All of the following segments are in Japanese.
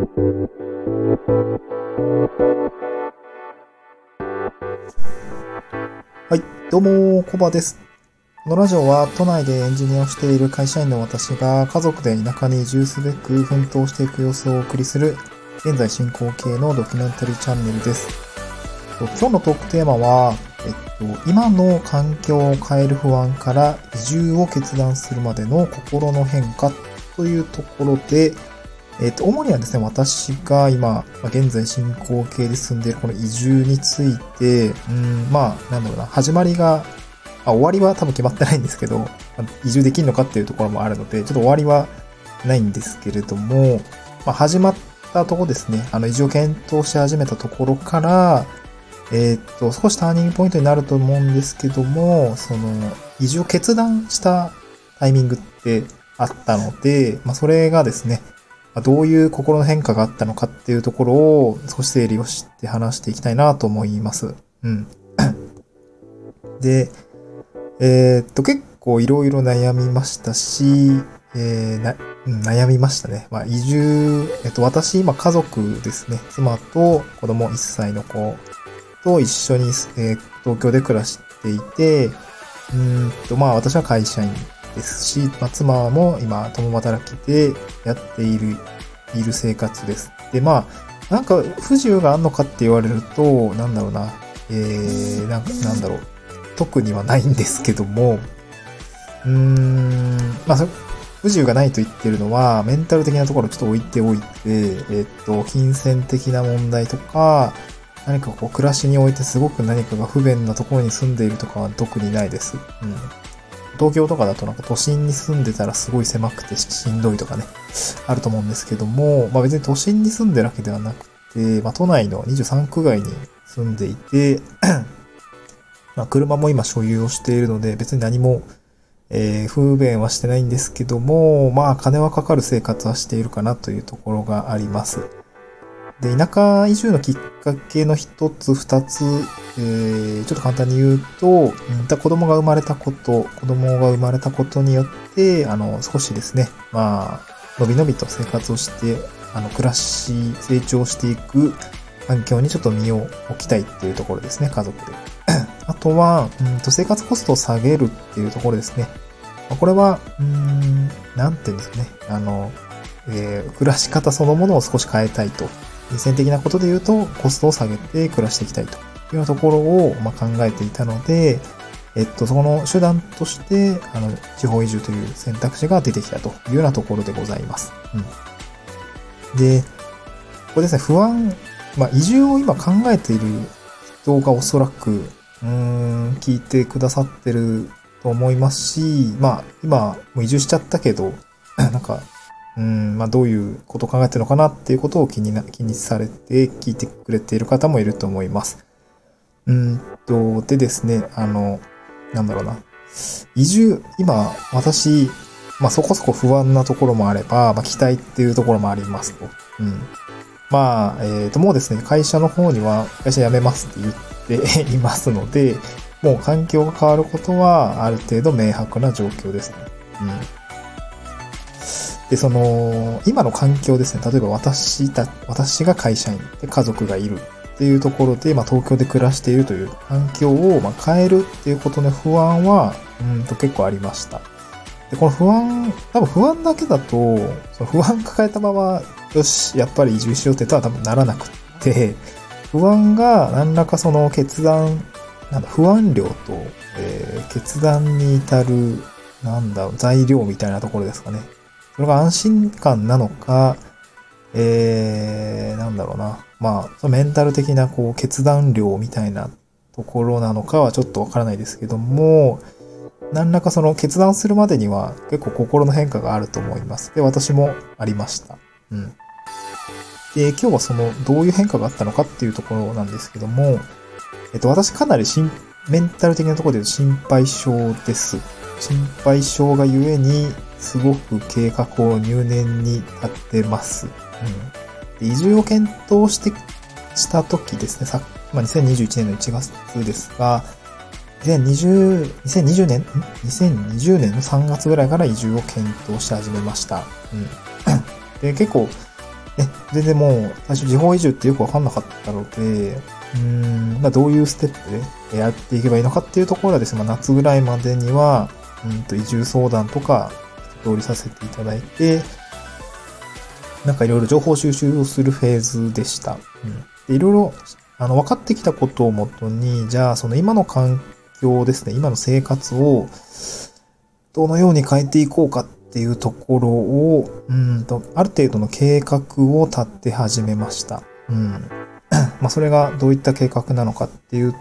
はい、どうも、コバです。このラジオは都内でエンジニアをしている会社員の私が家族で田舎に移住すべく奮闘していく様子をお送りする現在進行形のドキュメンタリーチャンネルです。今日のトークテーマは、えっと、今の環境を変える不安から移住を決断するまでの心の変化というところで、えっ、と、主にはですね、私が今、現在進行形で進んでいるこの移住について、うん、まあ、なんだろうな、始まりが、あ、終わりは多分決まってないんですけど、移住できるのかっていうところもあるので、ちょっと終わりはないんですけれども、まあ、始まったとこですね、あの、移住を検討し始めたところから、えっ、と、少しターニングポイントになると思うんですけども、その、移住を決断したタイミングってあったので、まあ、それがですね、どういう心の変化があったのかっていうところを少し整理をして話していきたいなと思います。うん。で、えー、っと、結構いろいろ悩みましたし、えー、な、悩みましたね。まあ、移住、えっと、私、今家族ですね。妻と子供1歳の子と一緒に、えー、東京で暮らしていて、うんと、まあ、私は会社員ですし、まあ、妻も今、共働きでやっている、いる生活です。で、まあ、なんか不自由があんのかって言われると、なんだろうな、えー、なん、なんだろう、特にはないんですけども、うーん、まあ、不自由がないと言ってるのは、メンタル的なところをちょっと置いておいて、えっと、金銭的な問題とか、何かこう、暮らしにおいてすごく何かが不便なところに住んでいるとかは特にないです。うん。東京とかだとなんか都心に住んでたらすごい狭くてしんどいとかね、あると思うんですけども、まあ別に都心に住んでるわけではなくて、まあ都内の23区外に住んでいて、まあ車も今所有をしているので別に何も、えー、不便はしてないんですけども、まあ金はかかる生活はしているかなというところがあります。で、田舎移住のきっかけの一つ、二つ、えー、ちょっと簡単に言うと、うん、子供が生まれたこと、子供が生まれたことによって、あの、少しですね、まあ、のびのびと生活をして、あの、暮らし、成長していく環境にちょっと身を置きたいっていうところですね、家族で。あとは、うんと、生活コストを下げるっていうところですね。これは、うん、なんていうんですかね、あの、えー、暮らし方そのものを少し変えたいと金銭的なことで言うと、コストを下げて暮らしていきたいというようなところを、ま考えていたので、えっと、そこの手段として、あの、地方移住という選択肢が出てきたというようなところでございます。うん。で、ここですね、不安、まあ、移住を今考えている人がおそらく、うーん、聞いてくださってると思いますし、まあ、今、もう移住しちゃったけど、なんか、うん、まあ、どういうことを考えてるのかなっていうことを気にな、気にされて聞いてくれている方もいると思います。うんと、でですね、あの、なんだろうな。移住、今、私、まあ、そこそこ不安なところもあれば、まあ、期待っていうところもありますと。うん。まあ、えっ、ー、と、もうですね、会社の方には、会社辞めますって言っていますので、もう環境が変わることは、ある程度明白な状況ですね。うん。で、その、今の環境ですね。例えば私た、私が会社員で家族がいるっていうところで、まあ東京で暮らしているという環境を、まあ、変えるっていうことの不安は、うんと結構ありました。で、この不安、多分不安だけだと、その不安抱えたまま、よし、やっぱり移住しようってとは多分ならなくって、不安が何らかその決断、なんだ、不安量と、えー、決断に至る、なんだ、材料みたいなところですかね。それが安心感なのか、えー、なんだろうな。まあ、メンタル的なこう決断量みたいなところなのかはちょっとわからないですけども、何らかその決断するまでには結構心の変化があると思います。で、私もありました。うん。で、今日はそのどういう変化があったのかっていうところなんですけども、えっと、私かなりしんメンタル的なところで言うと心配性です。心配性がゆえに、すごく計画を入念に立ってます。うん。で移住を検討して、した時ですね、さまあ、2021年の1月ですが、2020、2020年、2020年の3月ぐらいから移住を検討し始めました。うん。で、結構、ね、全然もう、最初地方移住ってよくわかんなかったので、うん、まあ、どういうステップでやっていけばいいのかっていうところはですね、まあ、夏ぐらいまでには、うんと移住相談とか、通りさせていただいて、なんかいろいろ情報収集をするフェーズでした。うん、いろいろ、あの、分かってきたことをもとに、じゃあ、その今の環境ですね、今の生活を、どのように変えていこうかっていうところを、うんと、ある程度の計画を立て始めました。うん。まあ、それがどういった計画なのかっていうと、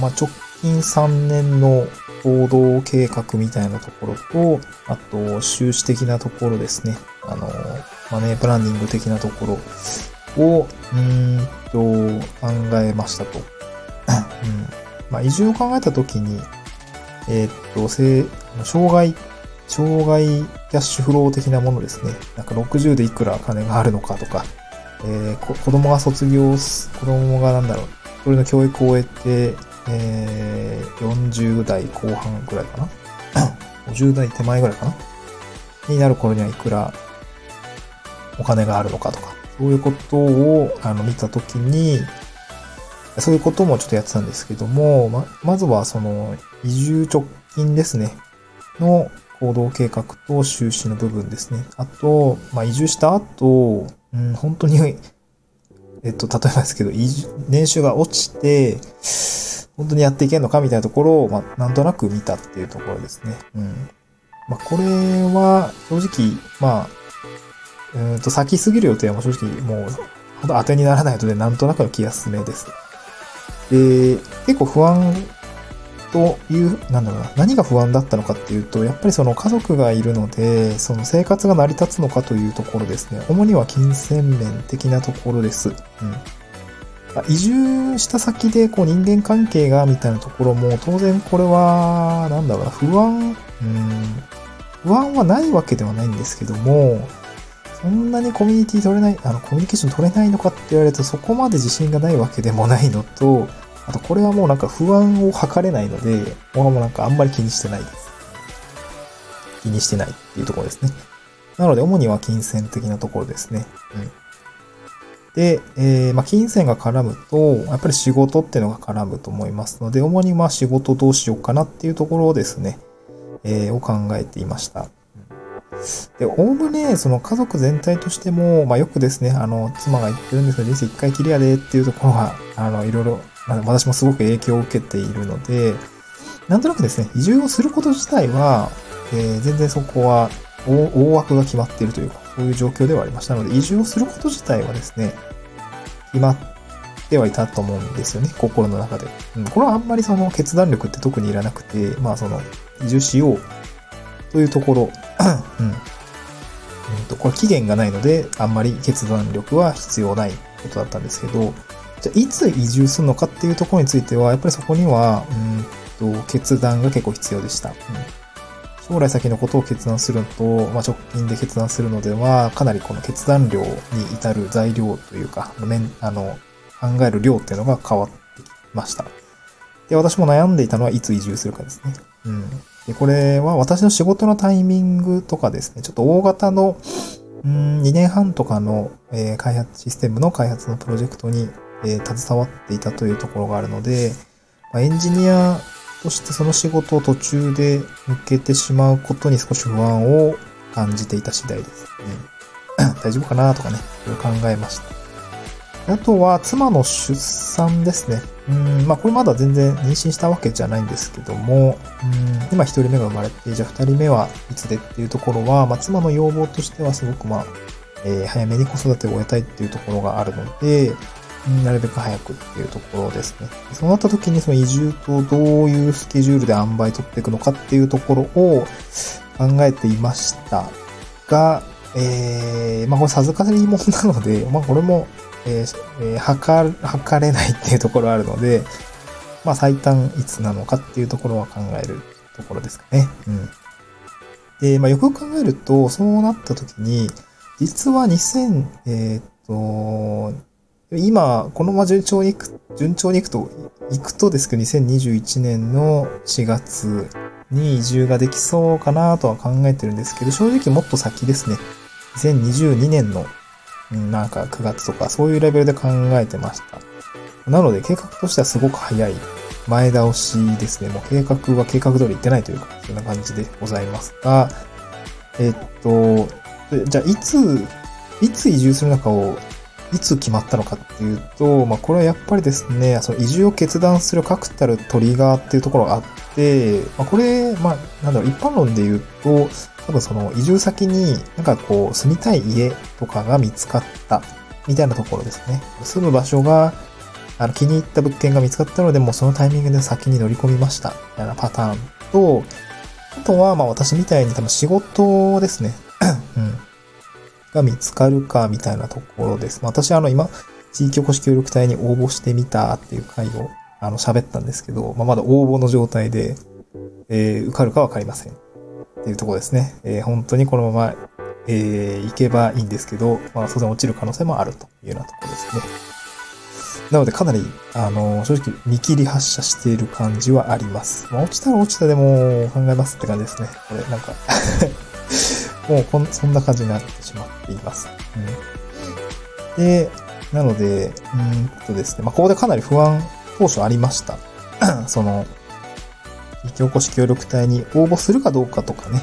まあ、直近3年の行動計画みたいなところと、あと、収支的なところですね。あの、マネープランニング的なところを、うんと、考えましたと。うん。まあ、移住を考えたときに、えー、っと、せ障害、障害キャッシュフロー的なものですね。なんか60でいくら金があるのかとか、えー、子供が卒業す、子供がなんだろう、それの教育を終えて、えー、40代後半ぐらいかな ?50 代手前ぐらいかなになる頃にはいくらお金があるのかとか、そういうことをあの見たときに、そういうこともちょっとやってたんですけども、ま、まずはその移住直近ですね、の行動計画と収支の部分ですね。あと、まあ、移住した後、うん、本当に、えっと、例えばですけど、移住、年収が落ちて、本当にやっていけんのかみたいなところを、まあ、なんとなく見たっていうところですね。うん。まあ、これは、正直、まあ、うんと、先すぎる予定は正直もう、ほんと当てにならないので、なんとなくの気休めです。で、結構不安という、なんだろうな、何が不安だったのかっていうと、やっぱりその家族がいるので、その生活が成り立つのかというところですね。主には金銭面的なところです。うん。移住した先でこう人間関係がみたいなところも当然これはなんだろうな不安、うん、不安はないわけではないんですけどもそんなにコミュニティ取れない、あのコミュニケーション取れないのかって言われるとそこまで自信がないわけでもないのとあとこれはもうなんか不安を測れないので僕はもうなんかあんまり気にしてないです。気にしてないっていうところですね。なので主には金銭的なところですね。うんで、えー、まあ、金銭が絡むと、やっぱり仕事っていうのが絡むと思いますので、主にまあ仕事どうしようかなっていうところをですね、えー、を考えていました。で、おおむね、その家族全体としても、まあ、よくですね、あの、妻が言ってるんですけど、人生一回きりやでっていうところが、あの、いろいろ、まあ、私もすごく影響を受けているので、なんとなくですね、移住をすること自体は、えー、全然そこは大枠が決まっているというか、そういう状況ではありましたので、移住をすること自体はですね、決まってはいたと思うんですよね、心の中で。うん、これはあんまりその決断力って特にいらなくて、まあその、移住しようというところ、うん。うんと、これ期限がないので、あんまり決断力は必要ないことだったんですけど、じゃあいつ移住するのかっていうところについては、やっぱりそこには、うんと、決断が結構必要でした。うん将来先のことを決断するのと、まあ、直近で決断するのでは、かなりこの決断量に至る材料というか、あの、考える量っていうのが変わってきました。で、私も悩んでいたのはいつ移住するかですね。うん。で、これは私の仕事のタイミングとかですね、ちょっと大型の、うん、2年半とかの、えー、開発、システムの開発のプロジェクトに、えー、携わっていたというところがあるので、まあ、エンジニアそしてその仕事を途中で抜けてしまうことに少し不安を感じていた次第ですね。大丈夫かなとかね、いろいろ考えました。あとは、妻の出産ですね。うん、まあこれまだ全然妊娠したわけじゃないんですけども、うん、今一人目が生まれて、じゃあ二人目はいつでっていうところは、まあ妻の要望としてはすごくまあ、えー、早めに子育てを終えたいっていうところがあるので、なるべく早くっていうところですね。そうなった時にその移住とどういうスケジュールで塩梅取っていくのかっていうところを考えていましたが、えー、まあこれ授かり物なので、まあこれも、えー、測、測れないっていうところあるので、まあ最短いつなのかっていうところは考えるところですかね。うん。で、まあよく考えると、そうなった時に、実は2000、えっ、と、今、このまま順調にいく、順調にいくと、いくとですけど、2021年の4月に移住ができそうかなとは考えてるんですけど、正直もっと先ですね。2022年のなんか9月とかそういうレベルで考えてました。なので計画としてはすごく早い前倒しですね。もう計画は計画通りいってないというか、そんな感じでございますが、えっと、じゃあいつ、いつ移住するのかをいつ決まったのかっていうと、まあ、これはやっぱりですね、その移住を決断する確たるトリガーっていうところがあって、まあ、これ、まあ、なんだろう、一般論で言うと、多分その移住先になんかこう住みたい家とかが見つかったみたいなところですね。住む場所があの気に入った物件が見つかったので、もうそのタイミングで先に乗り込みましたみたいなパターンと、あとはまあ私みたいに多分仕事ですね。うん。が見つかるかみたいなところです。ま私はあの今、地域おこし協力隊に応募してみたっていう回をあの喋ったんですけど、まあまだ応募の状態で、えー受かるかわかりません。っていうところですね。えー本当にこのまま、えー行けばいいんですけど、まあ当然落ちる可能性もあるというようなところですね。なのでかなり、あの、正直見切り発射している感じはあります。まあ、落ちたら落ちたでも考えますって感じですね。これ、なんか、もうこん、そんな感じになってしまっています。うん、で、なので、うんとですね、まあ、ここでかなり不安当初ありました。その、地域おこし協力隊に応募するかどうかとかね、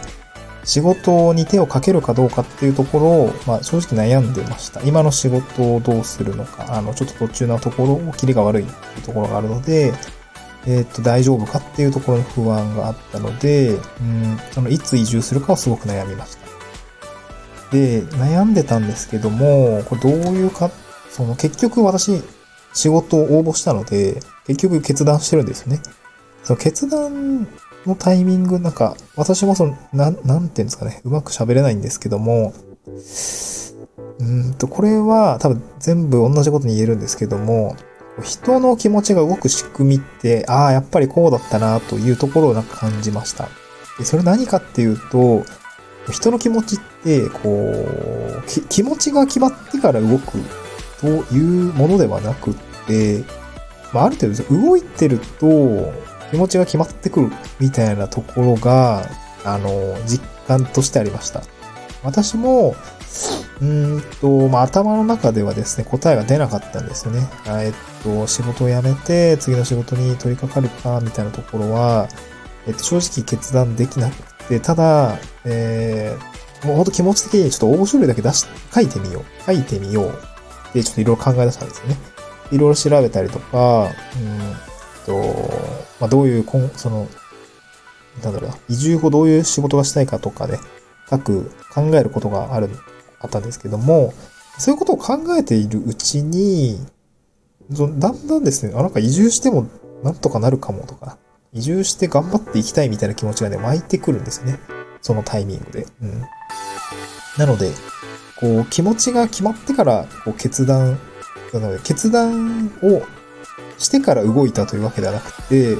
仕事に手をかけるかどうかっていうところを、まあ、正直悩んでました。今の仕事をどうするのか、あの、ちょっと途中のところを、キリが悪いっていうところがあるので、えっと、大丈夫かっていうところの不安があったので、うん、その、いつ移住するかをすごく悩みました。で、悩んでたんですけども、これどういうか、その、結局私、仕事を応募したので、結局決断してるんですよね。その決断のタイミング、なんか、私もその、なん、なんていうんですかね、うまく喋れないんですけども、うんと、これは多分全部同じことに言えるんですけども、人の気持ちが動く仕組みって、ああ、やっぱりこうだったなというところをなんか感じました。でそれ何かっていうと、人の気持ちって、こう、気持ちが決まってから動くというものではなくって、まあ、ある程度動いてると気持ちが決まってくるみたいなところが、あの、実感としてありました。私も、うーんと、まあ、頭の中ではですね、答えが出なかったんですよね。えっと、仕事を辞めて、次の仕事に取り掛かるか、みたいなところは、えっと、正直決断できなくて、ただ、えー、もうほんと気持ち的にちょっと応募書類だけ出し、書いてみよう。書いてみよう。で、ちょっといろいろ考え出したんですよね。いろいろ調べたりとか、うんと、まあ、どういう、その、なんだろうな、移住後どういう仕事がしたいかとかね、各考えることがある、あったんですけども、そういうことを考えているうちに、だんだんですね、あ、なんか移住してもなんとかなるかもとか、移住して頑張っていきたいみたいな気持ちがね、湧いてくるんですよね。そのタイミングで。うん。なので、こう、気持ちが決まってから、こう、決断、なので、決断をしてから動いたというわけではなくて、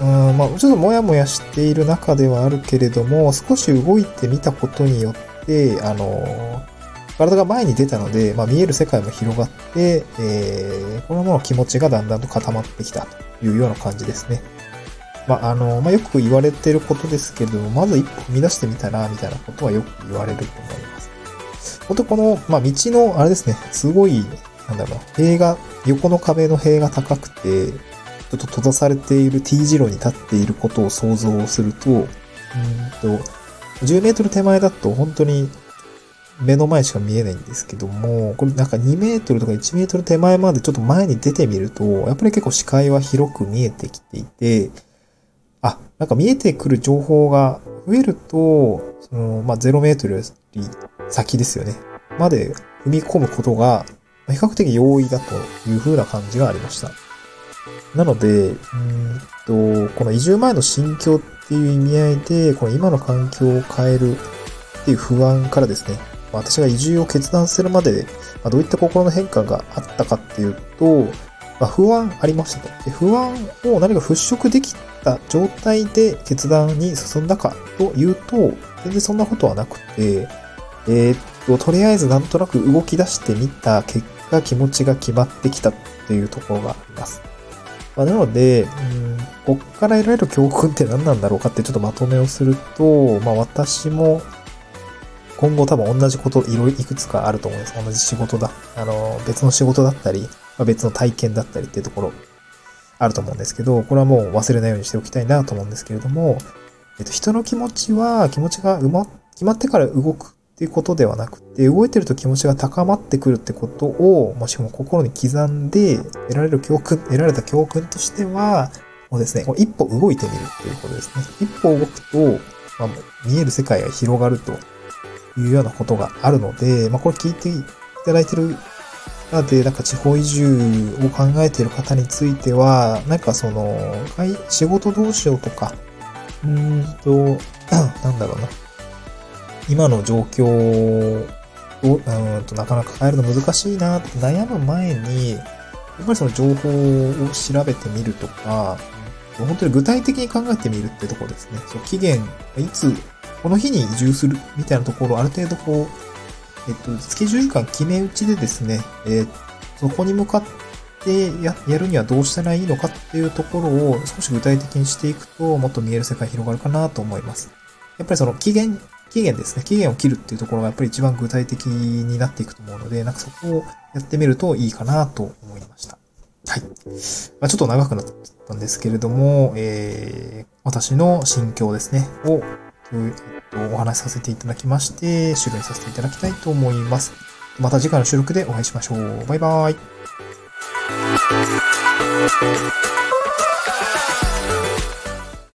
うん、まあ、ちょっともやもやしている中ではあるけれども、少し動いてみたことによって、あの、体が前に出たので、まあ、見える世界も広がって、えー、このままの気持ちがだんだんと固まってきたというような感じですね。まあ、あの、まあ、よく言われてることですけども、まず一歩踏み出してみたら、みたいなことはよく言われると思います。本当この、まあ、道の、あれですね、すごい、なんだろう、塀が、横の壁の塀が高くて、ちょっと閉ざされている T 字路に立っていることを想像すると、うんと、10メートル手前だと本当に目の前しか見えないんですけども、これなんか2メートルとか1メートル手前までちょっと前に出てみると、やっぱり結構視界は広く見えてきていて、あ、なんか見えてくる情報が増えると、その、まあ、0メートルより先ですよね。まで踏み込むことが、比較的容易だという風な感じがありました。なので、うんと、この移住前の心境っていう意味合いで、この今の環境を変えるっていう不安からですね、私が移住を決断するまで、ま、どういった心の変化があったかっていうと、まあ、不安ありましたと。で不安を何か払拭できた状態で決断に進んだかというと、全然そんなことはなくて、えーっと、とりあえずなんとなく動き出してみた結果気持ちが決まってきたっていうところがあります。まあ、なので、うん、こっから得られる教訓って何なんだろうかってちょっとまとめをすると、まあ私も、今後多分同じこといろいくつかあると思うんです。同じ仕事だ。あの、別の仕事だったり、まあ、別の体験だったりっていうところあると思うんですけど、これはもう忘れないようにしておきたいなと思うんですけれども、えっと、人の気持ちは、気持ちがうま、決まってから動くっていうことではなくて、動いてると気持ちが高まってくるってことを、もしくは心に刻んで、得られる教訓、得られた教訓としては、もうですね、一歩動いてみるっていうことですね。一歩動くと、まあ、見える世界が広がるというようなことがあるので、まあ、これ聞いていただいてるなので、なんか地方移住を考えている方については、なんかその、仕事どうしようとか、うーんと、なんだろうな。今の状況を、うんとなかなか変えるの難しいなって悩む前に、やっぱりその情報を調べてみるとか、本当に具体的に考えてみるってところですね。そう期限、いつ、この日に移住するみたいなところをある程度こう、えっと、スケジュール感決め打ちでですね、えー、そこに向かってややるにはどうしたらいいのかっていうところを少し具体的にしていくと、もっと見える世界広がるかなと思います。やっぱりその期限、期限ですね。期限を切るっていうところがやっぱり一番具体的になっていくと思うので、なんかそこをやってみるといいかなと思いました。はい。まあ、ちょっと長くなったんですけれども、えー、私の心境ですね、を、お話しさせていただきまして、終了させていただきたいと思います。また次回の収録でお会いしましょう。バイバーイ。